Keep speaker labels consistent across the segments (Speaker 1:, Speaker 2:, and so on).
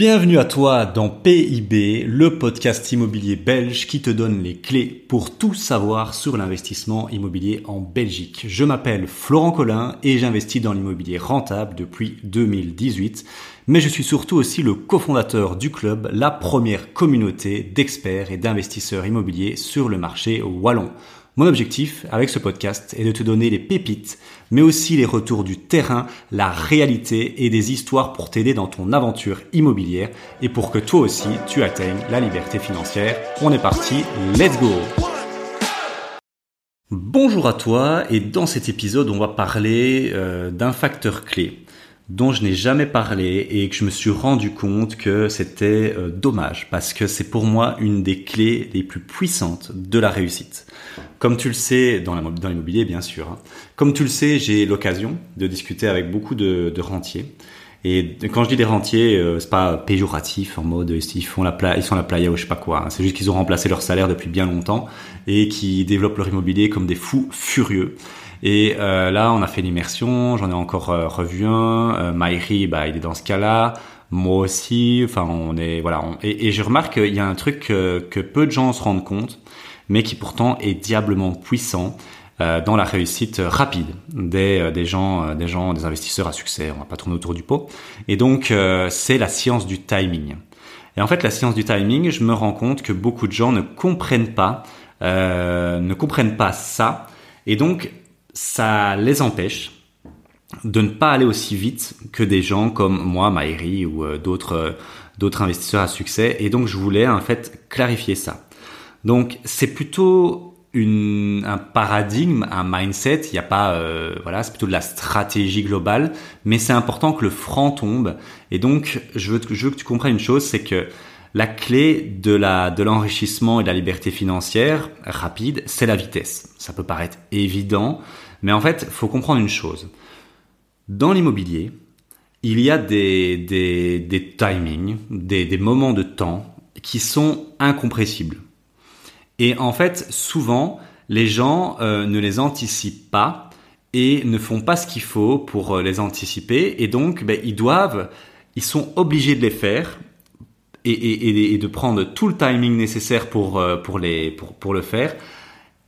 Speaker 1: Bienvenue à toi dans PIB, le podcast immobilier belge qui te donne les clés pour tout savoir sur l'investissement immobilier en Belgique. Je m'appelle Florent Collin et j'investis dans l'immobilier rentable depuis 2018, mais je suis surtout aussi le cofondateur du club, la première communauté d'experts et d'investisseurs immobiliers sur le marché wallon. Mon objectif avec ce podcast est de te donner les pépites, mais aussi les retours du terrain, la réalité et des histoires pour t'aider dans ton aventure immobilière et pour que toi aussi tu atteignes la liberté financière. On est parti, let's go. Bonjour à toi. Et dans cet épisode on va parler euh, d'un facteur clé dont je n'ai jamais parlé et que je me suis rendu compte que c'était euh, dommage parce que c'est pour moi une des clés les plus puissantes de la réussite. Comme tu le sais, dans l'immobilier bien sûr, hein. comme tu le sais, j'ai l'occasion de discuter avec beaucoup de, rentiers. Et quand je dis des rentiers, euh, c'est pas péjoratif en mode ils font la ils sont la playa ou je sais pas quoi. Hein. C'est juste qu'ils ont remplacé leur salaire depuis bien longtemps et qui développent leur immobilier comme des fous furieux. Et euh, là, on a fait l'immersion, j'en ai encore euh, revu un. Euh, Maïri, bah, il est dans ce cas-là. Moi aussi. Enfin, on est voilà. Et, je remarque qu'il y a un truc que, peu de gens se rendent compte, mais qui pourtant est diablement puissant euh, dans la réussite rapide des, des gens, des gens, des investisseurs à succès. On va pas tourner autour du pot. Et donc, c'est la science du timing. Et en fait, la science du timing, je me rends compte que beaucoup de gens ne comprennent pas, ne comprennent pas ça. Et donc, ça les empêche de ne pas aller aussi vite que des gens comme moi, Maïri ou euh, d'autres euh, d'autres investisseurs à succès. Et donc je voulais en fait clarifier ça. Donc c'est plutôt une, un paradigme, un mindset. Il n'y a pas, euh, voilà, c'est plutôt de la stratégie globale, mais c'est important que le franc tombe. Et donc je veux, je veux que tu comprennes une chose, c'est que la clé de la de l'enrichissement et de la liberté financière rapide, c'est la vitesse. Ça peut paraître évident, mais en fait, faut comprendre une chose. Dans l'immobilier, il y a des des, des timings, des, des moments de temps qui sont incompressibles. Et en fait, souvent, les gens euh, ne les anticipent pas et ne font pas ce qu'il faut pour euh, les anticiper. Et donc, ben, ils doivent, ils sont obligés de les faire et, et, de prendre tout le timing nécessaire pour, euh, pour, les, pour, pour le faire,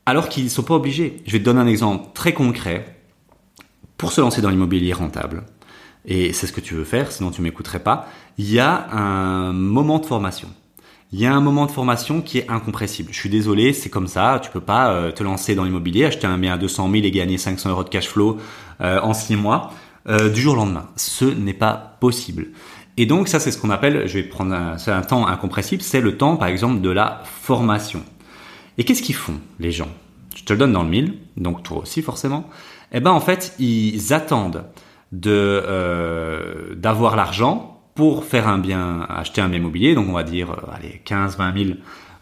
Speaker 1: alors qu'ils ne sont pas obligés. Je vais te donner un exemple très concret. Pour se lancer dans l'immobilier rentable, et c'est ce que tu veux faire, sinon tu m'écouterais pas, il y a un moment de formation. Il y a un moment de formation qui est incompressible. Je suis désolé, c'est comme ça. Tu peux pas euh, te lancer dans l'immobilier, acheter un bien à 200 000 et gagner 500 euros de cash flow euh, en 6 mois du jour au lendemain. Ce n'est pas possible. Et donc ça c'est ce qu'on appelle, je vais prendre un, temps incompressible, c'est le temps par exemple de la formation. Et qu'est-ce qu'ils font les gens? Je te le donne dans le mille, donc toi aussi forcément. Eh ben en fait ils attendent de euh, d'avoir l'argent pour faire un bien, acheter un bien immobilier, donc on va dire euh, allez 15, 20 000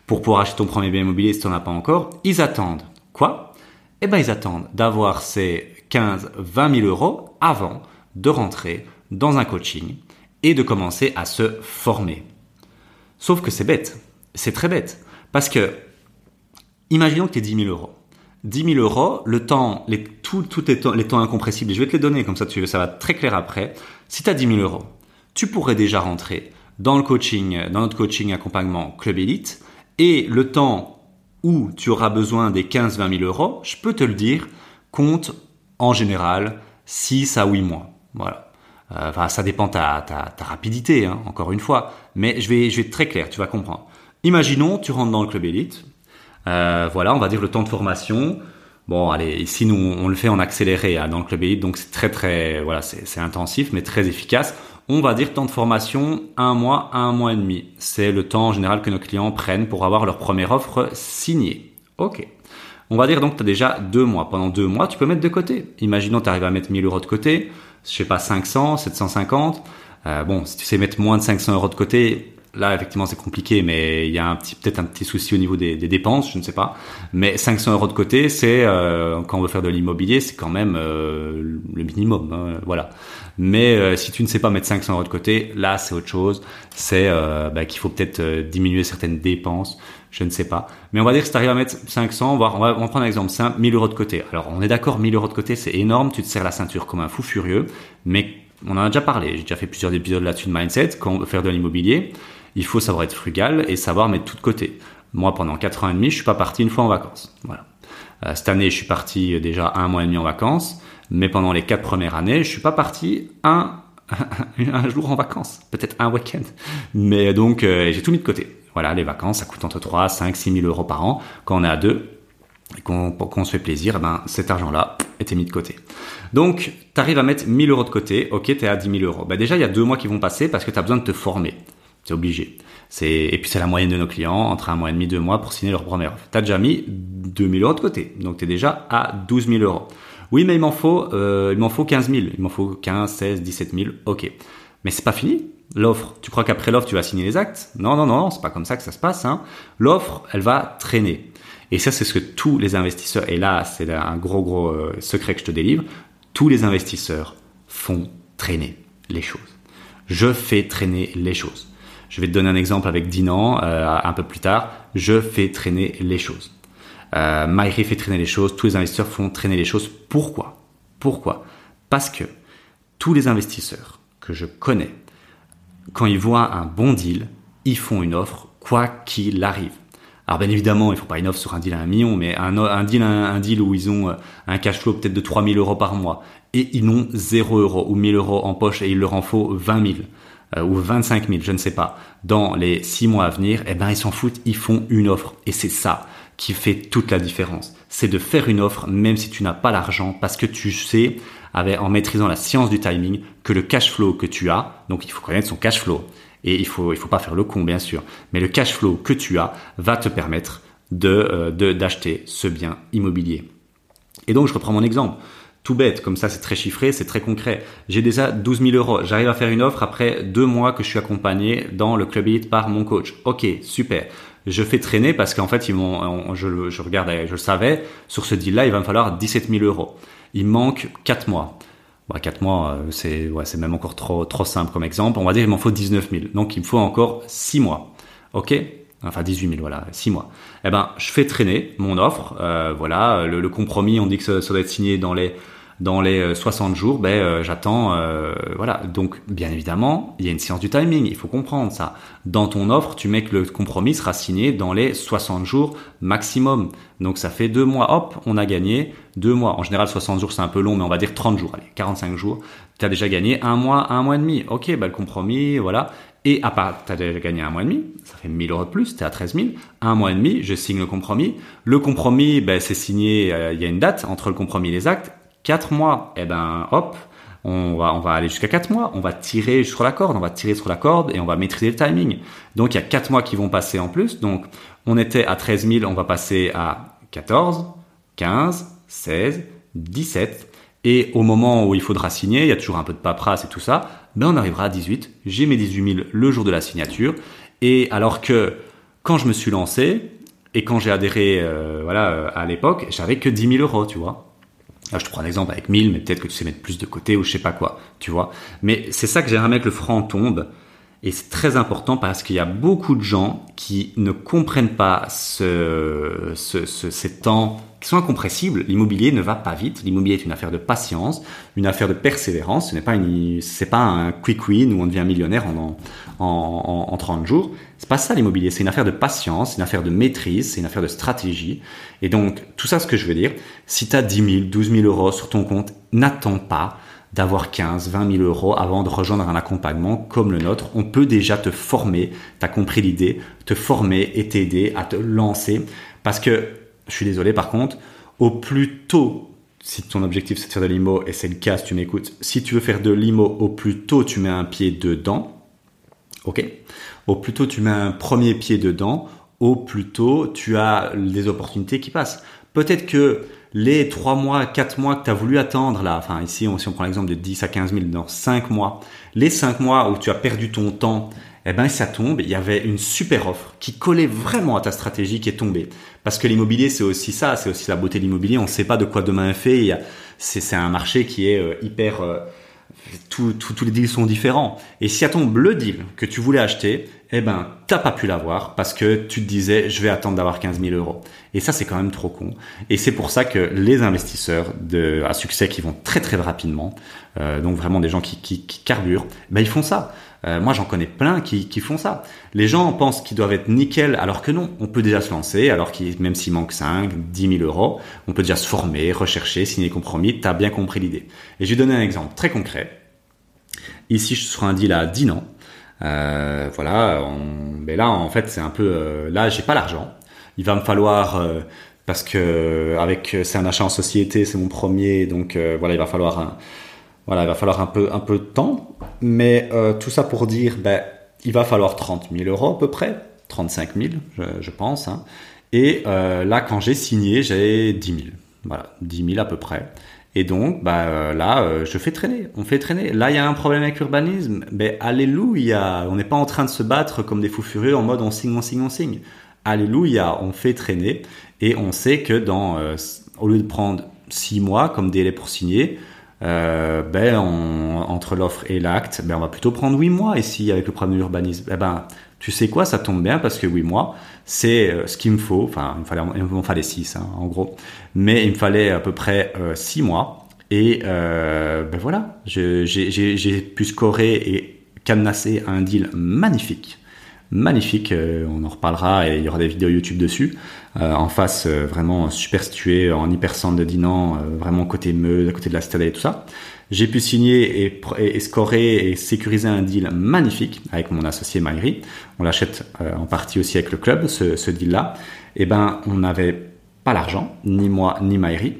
Speaker 1: pour pouvoir acheter ton premier bien immobilier si tu n'en as pas encore. Ils attendent quoi? Eh ben ils attendent d'avoir ces 15, 20 000 euros avant de rentrer dans un coaching et de commencer à se former. Sauf que c'est bête, c'est très bête, parce que imaginons que tu aies 10 000 euros. 10 000 euros, le temps, les, tout, temps, les temps incompressibles, je vais te les donner, comme ça tu, ça va très clair après. Si tu as 10 000 euros, tu pourrais déjà rentrer dans le coaching, dans notre coaching accompagnement Club Elite, et le temps où tu auras besoin des 15-20 000 euros, je peux te le dire, compte en général 6 à 8 mois. Voilà. Euh, enfin, ça dépend ta, ta, rapidité, hein, encore une fois. Mais je vais, je vais être très clair, tu vas comprendre. Imaginons, tu rentres dans le club élite. Euh, voilà, on va dire le temps de formation. Bon, allez, ici nous on le fait en accéléré hein, dans le club élite, donc c'est très très, voilà, c'est intensif mais très efficace. On va dire temps de formation un mois, un mois et demi. C'est le temps en général que nos clients prennent pour avoir leur première offre signée. Ok. On va dire donc tu as déjà deux mois. Pendant deux mois, tu peux mettre de côté. Imaginons tu arrives à mettre 1000 euros de côté je sais pas, 500, 750. Euh, bon, si tu sais mettre moins de 500 euros de côté, là effectivement c'est compliqué, mais il y a un petit peut-être un petit souci au niveau des, des, dépenses, je ne sais pas. Mais 500 euros de côté, c'est euh, quand on veut faire de l'immobilier, c'est quand même euh, le minimum, hein, voilà. Mais euh, si tu ne sais pas mettre 500 euros de côté, là c'est autre chose. C'est euh, bah, qu'il faut peut-être diminuer certaines dépenses je ne sais pas. Mais on va dire que si tu arrives à mettre 500, on va, on va, prendre un exemple simple, 1000 euros de côté. Alors on est d'accord, 1000 euros de côté, c'est énorme, tu te serres la ceinture comme un fou furieux, mais On en a déjà parlé, j'ai déjà fait plusieurs épisodes là-dessus de mindset. Quand on veut faire de l'immobilier, il faut savoir être frugal et savoir mettre tout de côté. Moi, pendant 4 ans et demi, je suis pas parti une fois en vacances. Voilà. Euh, cette année, je suis parti euh, déjà un mois et demi en vacances, mais pendant les quatre premières années, je suis pas parti un, un jour en vacances, peut-être un week-end. Mais donc, euh, j'ai tout mis de côté. Voilà, les vacances, ça coûte entre 3, 5, 6 000 euros par an. Quand on est à deux, et qu'on se fait plaisir, eh ben, cet argent-là était mis de côté. Donc, tu arrives à mettre 1000 euros de côté, ok, tu es à 10 000 euros. Ben déjà, il y a deux mois qui vont passer parce que tu as besoin de te former. C'est obligé. Et puis c'est la moyenne de nos clients, entre un mois et demi, deux mois pour signer leur première offre. Tu as déjà mis 2000 euros de côté, donc tu es déjà à 12 000 euros. Oui, mais il m'en faut, faut 15 000, il m'en faut 15, 16, 17 000, ok. Mais c'est pas fini. L'offre, tu crois qu'après l'offre, tu vas signer les actes? Non, non, non, c'est pas comme ça que ça se passe. Hein. L'offre, elle va traîner. Et ça, c'est ce que tous les investisseurs, et là, c'est un gros, gros euh, secret que je te délivre, tous les investisseurs font traîner les choses. Je fais traîner les choses. Je vais te donner un exemple avec Dinan euh, un peu plus tard. Je fais traîner les choses. Euh, fait traîner les choses. Tous les investisseurs font traîner les choses. Pourquoi? Pourquoi? Parce que tous les investisseurs que je connais, quand ils voient un bon deal, ils font une offre quoi qu'il arrive. Alors bien évidemment, il faut pas une offre sur un deal à un million, mais un, deal, un, deal où ils ont euh, un cash flow peut-être de 3000 euros par mois et ils n'ont 0 euros ou 1000 euros en poche et il leur en faut 20 000 euh, ou 25 000, je ne sais pas, dans les 6 mois à venir, eh ben ils s'en foutent, ils font une offre et c'est ça qui fait toute la différence. C'est de faire une offre même si tu n'as pas l'argent parce que tu sais avec, en maîtrisant la science du timing que le cash flow que tu as, donc il faut connaître son cash flow et il faut il faut pas faire le con bien sûr, mais le cash flow que tu as va te permettre de euh, d'acheter ce bien immobilier. Et donc je reprends mon exemple. Tout bête, comme ça c'est très chiffré, c'est très concret. J'ai déjà 12 000 euros. J'arrive à faire une offre après deux mois que je suis accompagné dans le club Elite par mon coach. Ok, super. Je fais traîner parce qu'en fait ils m'ont, je, je regarde, je le savais. Sur ce deal-là, il va me falloir 17 000 euros. Il manque 4 mois. Bah, 4 mois, euh, c'est ouais, même encore trop trop simple comme exemple. On va dire il m'en faut 19 000. Donc il me faut encore 6 mois. OK? Enfin 18 000, voilà, 6 mois. Eh ben, je fais traîner mon offre. Euh, voilà, le, compromis, on dit que ça, ça doit être signé dans les dans les 60 euh, jours, ben euh, j'attends, euh, voilà. Donc bien évidemment, il y a une science du timing, il faut comprendre ça. Dans ton offre, tu mets que le compromis sera signé dans les 60 jours maximum. Donc ça fait deux mois, hop, on a gagné deux mois. En général, 60 jours c'est un peu long, mais on va dire 30 jours, allez, 45 jours. Tu as déjà gagné un mois, un mois et demi. Ok, bah le compromis, voilà. Et à part, tu as déjà gagné un mois et demi, ça fait 1000 euros de plus, tu es à 13 000. Un mois et demi, je signe le compromis. Le compromis, ben, c'est signé, il y a une date entre le compromis et les actes. 4 mois, eh ben hop, on va, aller jusqu'à 4 mois, on va tirer sur la corde, on va tirer sur la corde et on va maîtriser le timing. Donc il y a 4 mois qui vont passer en plus. Donc on était à 13 000, on va passer à 14, 15, 16, 17. Et au moment où il faudra signer, il y a toujours un peu de paperasse et tout ça, ben on arrivera à 18. J'ai mes 18 000 le jour de la signature. Et alors que quand je me suis lancé et quand j'ai adhéré euh, voilà, à l'époque, j'avais que 10 000 euros, tu vois. Là, je te prends un exemple avec 1000, mais peut-être que tu sais mettre plus de côté ou je sais pas quoi, tu vois. Mais c'est ça que j'aimerais que le franc tombe. Et c'est très important parce qu'il y a beaucoup de gens qui ne comprennent pas ce, ce, ce, ces temps qui sont incompressibles. L'immobilier ne va pas vite. L'immobilier est une affaire de patience, une affaire de persévérance. Ce n'est pas pas un quick win où on devient millionnaire en, en, en, en 30 jours. C'est pas ça l'immobilier. C'est une affaire de patience, une affaire de maîtrise, c'est une affaire de stratégie. Et donc, tout ça, ce que je veux dire, si tu as 10 000, 12 000 euros sur ton compte, n'attends pas d'avoir 15, 20 000 euros avant de rejoindre un accompagnement comme le nôtre. On peut déjà te former, tu as compris l'idée, te former et t'aider à te lancer. Parce que, je suis désolé par contre, au plus tôt, si ton objectif c'est de faire de l'IMO, et c'est le cas si tu m'écoutes, si tu veux faire de l'IMO, au plus tôt tu mets un pied dedans, ok. Au plus tôt tu mets un premier pied dedans, au plus tôt tu as des opportunités qui passent. Peut-être que les 3 mois, 4 mois que tu as voulu attendre là, enfin ici si on prend l'exemple de 10 à 15 000 dans 5 mois, les 5 mois où tu as perdu ton temps, eh ben ça tombe, il y avait une super offre qui collait vraiment à ta stratégie qui est tombée. Parce que l'immobilier c'est aussi ça, c'est aussi la beauté de l'immobilier, on ne sait pas de quoi demain est fait, c'est un marché qui est euh, hyper... Tous les deals sont différents. Et si à tombe le deal que tu voulais acheter, eh ben, t'as pas pu l'avoir parce que tu te disais, je vais attendre d'avoir 15 000 euros. Et ça, c'est quand même trop con. Et c'est pour ça que les investisseurs de, à succès qui vont très très rapidement, euh, donc vraiment des gens qui, qui, qui carburent, ben, ils font ça. Euh, moi, j'en connais plein qui, qui font ça. Les gens pensent qu'ils doivent être nickel, alors que non. On peut déjà se lancer, alors qu'il, même s'il manque 5, 10 000 euros, on peut déjà se former, rechercher, signer compromis. T'as bien compris l'idée. Et je vais donner un exemple très concret. Ici, je suis sur un deal à 10 ans. Euh, voilà, on, mais là, en fait, c'est un peu, euh, là, j'ai pas l'argent. Il va me falloir, euh, parce que avec, c'est un achat en société, c'est mon premier, donc euh, voilà, il va falloir un, voilà, il va falloir un peu, un peu de temps. Mais euh, tout ça pour dire, ben, il va falloir 30 000 euros à peu près, 35 000, je, je pense. Hein. Et euh, là, quand j'ai signé, j'ai 10 000. Voilà, 10 000 à peu près. Et donc, bah, là, euh, je fais traîner. On fait traîner. Là, il y a un problème avec l'urbanisme. Mais alléluia, on n'est pas en train de se battre comme des fous furieux en mode on signe, on signe, on signe. Alléluia, on fait traîner. Et on sait que dans, euh, au lieu de prendre 6 mois comme délai pour signer, euh, ben on, entre l'offre et l'acte, ben on va plutôt prendre 8 mois ici avec le problème de l'urbanisme. Eh ben, tu sais quoi, ça tombe bien parce que 8 mois, c'est euh, ce qu'il me faut. Enfin, il me fallait, il me fallait 6 hein, en gros, mais il me fallait à peu près euh, 6 mois. Et euh, ben voilà, j'ai pu scorer et cadenasser un deal magnifique magnifique. Euh, on en reparlera et il y aura des vidéos YouTube dessus. Euh, en face, euh, vraiment super situé, en hyper centre de Dinan, vraiment côté Meuse, à côté de la Stade et tout ça. J'ai pu signer et, et, scorer et sécuriser un deal magnifique avec mon associé Maïri. On l'achète en partie aussi avec le club, ce, deal-là. Et ben, on n'avait pas l'argent, ni moi, ni Maïri.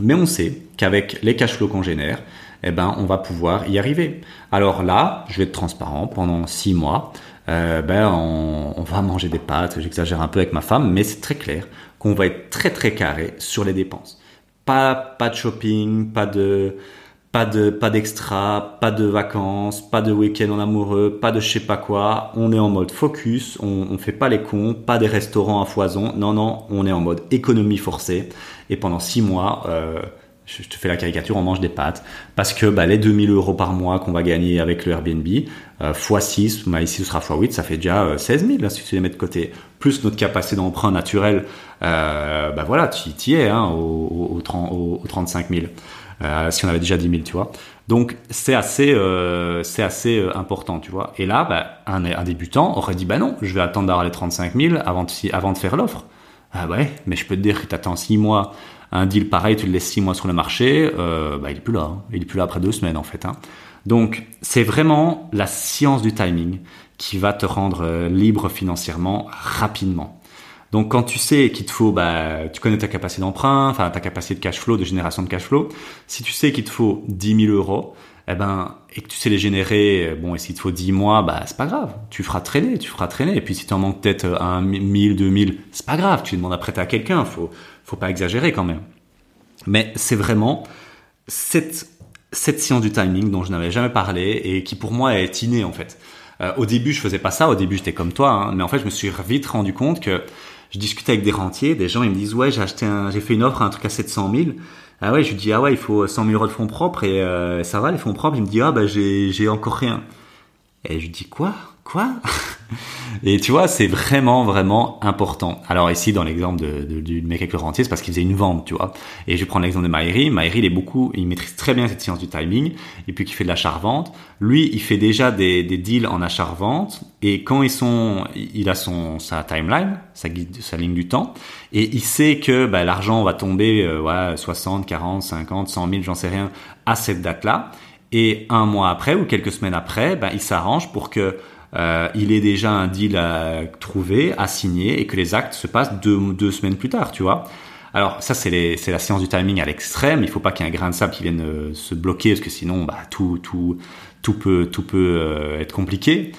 Speaker 1: Mais on sait qu'avec les cash flows qu'on génère, eh ben, on va pouvoir y arriver. Alors là, je vais être transparent, pendant six mois, euh, ben on, on, va manger des pâtes, j'exagère un peu avec ma femme, mais c'est très clair qu'on va être très très carré sur les dépenses. Pas pas de shopping, pas de pas de pas d'extra, pas de vacances, pas de week-end en amoureux, pas de je sais pas quoi. On est en mode focus, on, on fait pas les cons, pas des restaurants à foison. Non non, on est en mode économie forcée. Et pendant six mois, euh, je te fais la caricature, on mange des pâtes, parce que bah, les 2000 euros par mois qu'on va gagner avec le Airbnb, euh, x6, bah, ici ce sera x8, ça fait déjà euh, 16 000 là, si tu les mets de côté, plus notre capacité d'emprunt naturel, euh, bah voilà, tu y es hein, au, au, 30, au, 35 000, euh, si on avait déjà 10 000, tu vois. Donc c'est assez, euh, c'est assez euh, important, tu vois. Et là, bah, un, un, débutant aurait dit, bah non, je vais attendre d'avoir les 35 000 avant de, avant de faire l'offre. Ah ouais, mais je peux te dire que tu attends 6 mois un deal pareil, tu le laisses six mois sur le marché, euh, bah, il est plus là. Hein. Il est plus là après deux semaines en fait. Hein. Donc c'est vraiment la science du timing qui va te rendre euh, libre financièrement rapidement. Donc quand tu sais qu'il te faut, bah, tu connais ta capacité d'emprunt, enfin ta capacité de cash flow, de génération de cash flow. Si tu sais qu'il te faut 10 000 euros, eh ben, et que tu sais les générer, euh, bon, et s'il te faut 10 mois, bah, c'est pas grave. Tu feras traîner, tu feras traîner. Et puis si tu en manques peut-être un 1000, 2000, c'est pas grave. Tu demandes à prêter à quelqu'un. Faut, faut pas exagérer quand même. Mais c'est vraiment cette, cette science du timing dont je n'avais jamais parlé et qui pour moi est innée en fait. Euh, au début, je faisais pas ça. Au début, j'étais comme toi, hein, mais en fait, je me suis vite rendu compte que je discutais avec des rentiers, des gens, ils me disent ouais, j'ai acheté j'ai fait une offre, un truc à 700 000. Ah ouais, je lui dis ah ouais, il faut 100 000 euros de fonds propres et euh, ça va les fonds propres? Il me dit ah bah j'ai j'ai encore rien. Et je dis quoi? Quoi? Et tu vois, c'est vraiment, vraiment important. Alors ici, dans l'exemple de, du mec avec le rentier, c'est parce qu'il faisait une vente, tu vois. Et je prendre l'exemple de Maïri. Maïri, il est beaucoup, il maîtrise très bien cette science du timing. Et puis, qu'il fait de l'achat-revente. Lui, il fait déjà des, des deals en achat-revente. Et quand ils sont, il a son, sa timeline, sa, sa ligne du temps. Et il sait que bah, l'argent va tomber, euh, ouais, 60, 40, 50, 100 000, j'en sais rien, à cette date-là. Et un mois après ou quelques semaines après, ben, il s'arrange pour que euh, il est déjà un deal à trouver, à signer, et que les actes se passent deux, deux semaines plus tard, tu vois. Alors ça, c'est la science du timing à l'extrême. Il faut pas qu'il y ait un grain de sable qui vienne euh, se bloquer, parce que sinon, bah, tout, tout, tout peut, tout peut euh, être compliqué.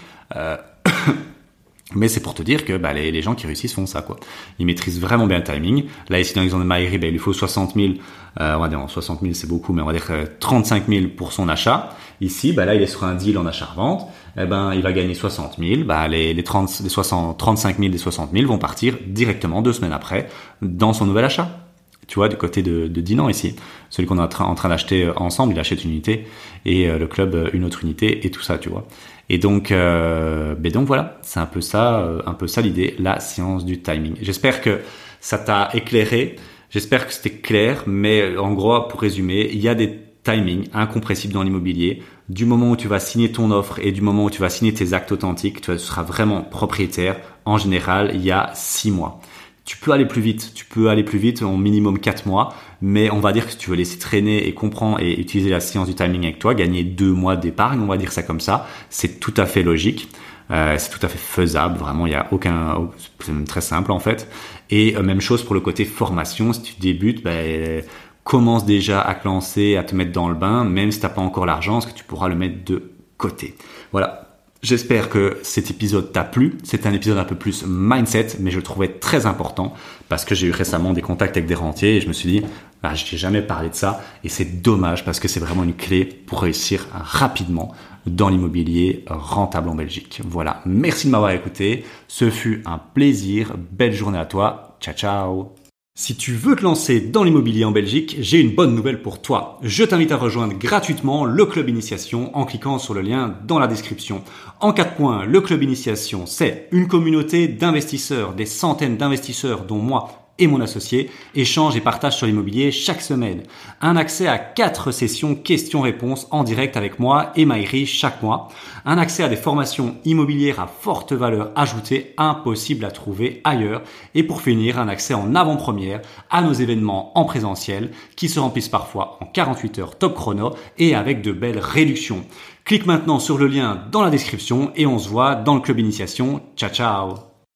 Speaker 1: Euh, mais c'est pour te dire que bah, les, les, gens qui réussissent font ça, quoi. Ils maîtrisent vraiment bien le timing. Là, ici, dans l'exemple de Maïri, bah, il lui faut 60 000. Euh, on va dire 60 000, c'est beaucoup, mais on va dire 35 000 pour son achat. Ici, bah, là, il est sur un deal en achat-revente eh ben, il va gagner 60 000. Bah, les, les, 30, les 60, 35 000 des 60 000 vont partir directement deux semaines après dans son nouvel achat. Tu vois, du côté de, de Dinan ici, celui qu'on est en train, d'acheter ensemble, il achète une unité et le club une autre unité et tout ça, tu vois. Et donc, euh, ben donc voilà, c'est un peu ça, un peu ça l'idée, la science du timing. J'espère que ça t'a éclairé. J'espère que c'était clair, mais en gros, pour résumer, il y a des timings incompressibles dans l'immobilier. Du moment où tu vas signer ton offre et du moment où tu vas signer tes actes authentiques, tu seras vraiment propriétaire. En général, il y a six mois. Tu peux aller plus vite, tu peux aller plus vite en minimum quatre mois, mais on va dire que si tu veux laisser traîner et comprendre et utiliser la science du timing avec toi, gagner deux mois d'épargne, on va dire ça comme ça, c'est tout à fait logique. Euh, c'est tout à fait faisable, vraiment, il y a aucun, c'est très simple en fait. Et euh, même chose pour le côté formation, si tu débutes, ben, commence déjà à te lancer, à te mettre dans le bain, même si t'as pas encore l'argent, parce que tu pourras le mettre de côté. Voilà. J'espère que cet épisode t'a plu. C'est un épisode un peu plus mindset, mais je le trouvais très important parce que j'ai eu récemment des contacts avec des rentiers et je me suis dit, ah, je n'ai jamais parlé de ça et c'est dommage parce que c'est vraiment une clé pour réussir rapidement dans l'immobilier rentable en Belgique. Voilà, merci de m'avoir écouté. Ce fut un plaisir. Belle journée à toi. Ciao, ciao. Si tu veux te lancer dans l'immobilier en Belgique, j'ai une bonne nouvelle pour toi. Je t'invite à rejoindre gratuitement le club initiation en cliquant sur le lien dans la description. En quatre points, le club initiation, c'est une communauté d'investisseurs, des centaines d'investisseurs dont moi et mon associé échange et partage sur l'immobilier chaque semaine. Un accès à quatre sessions questions-réponses en direct avec moi et Maïri chaque mois. Un accès à des formations immobilières à forte valeur ajoutée impossible à trouver ailleurs. Et pour finir, un accès en avant-première à nos événements en présentiel qui se remplissent parfois en 48 heures top chrono et avec de belles réductions. Clique maintenant sur le lien dans la description et on se voit dans le club initiation. Ciao ciao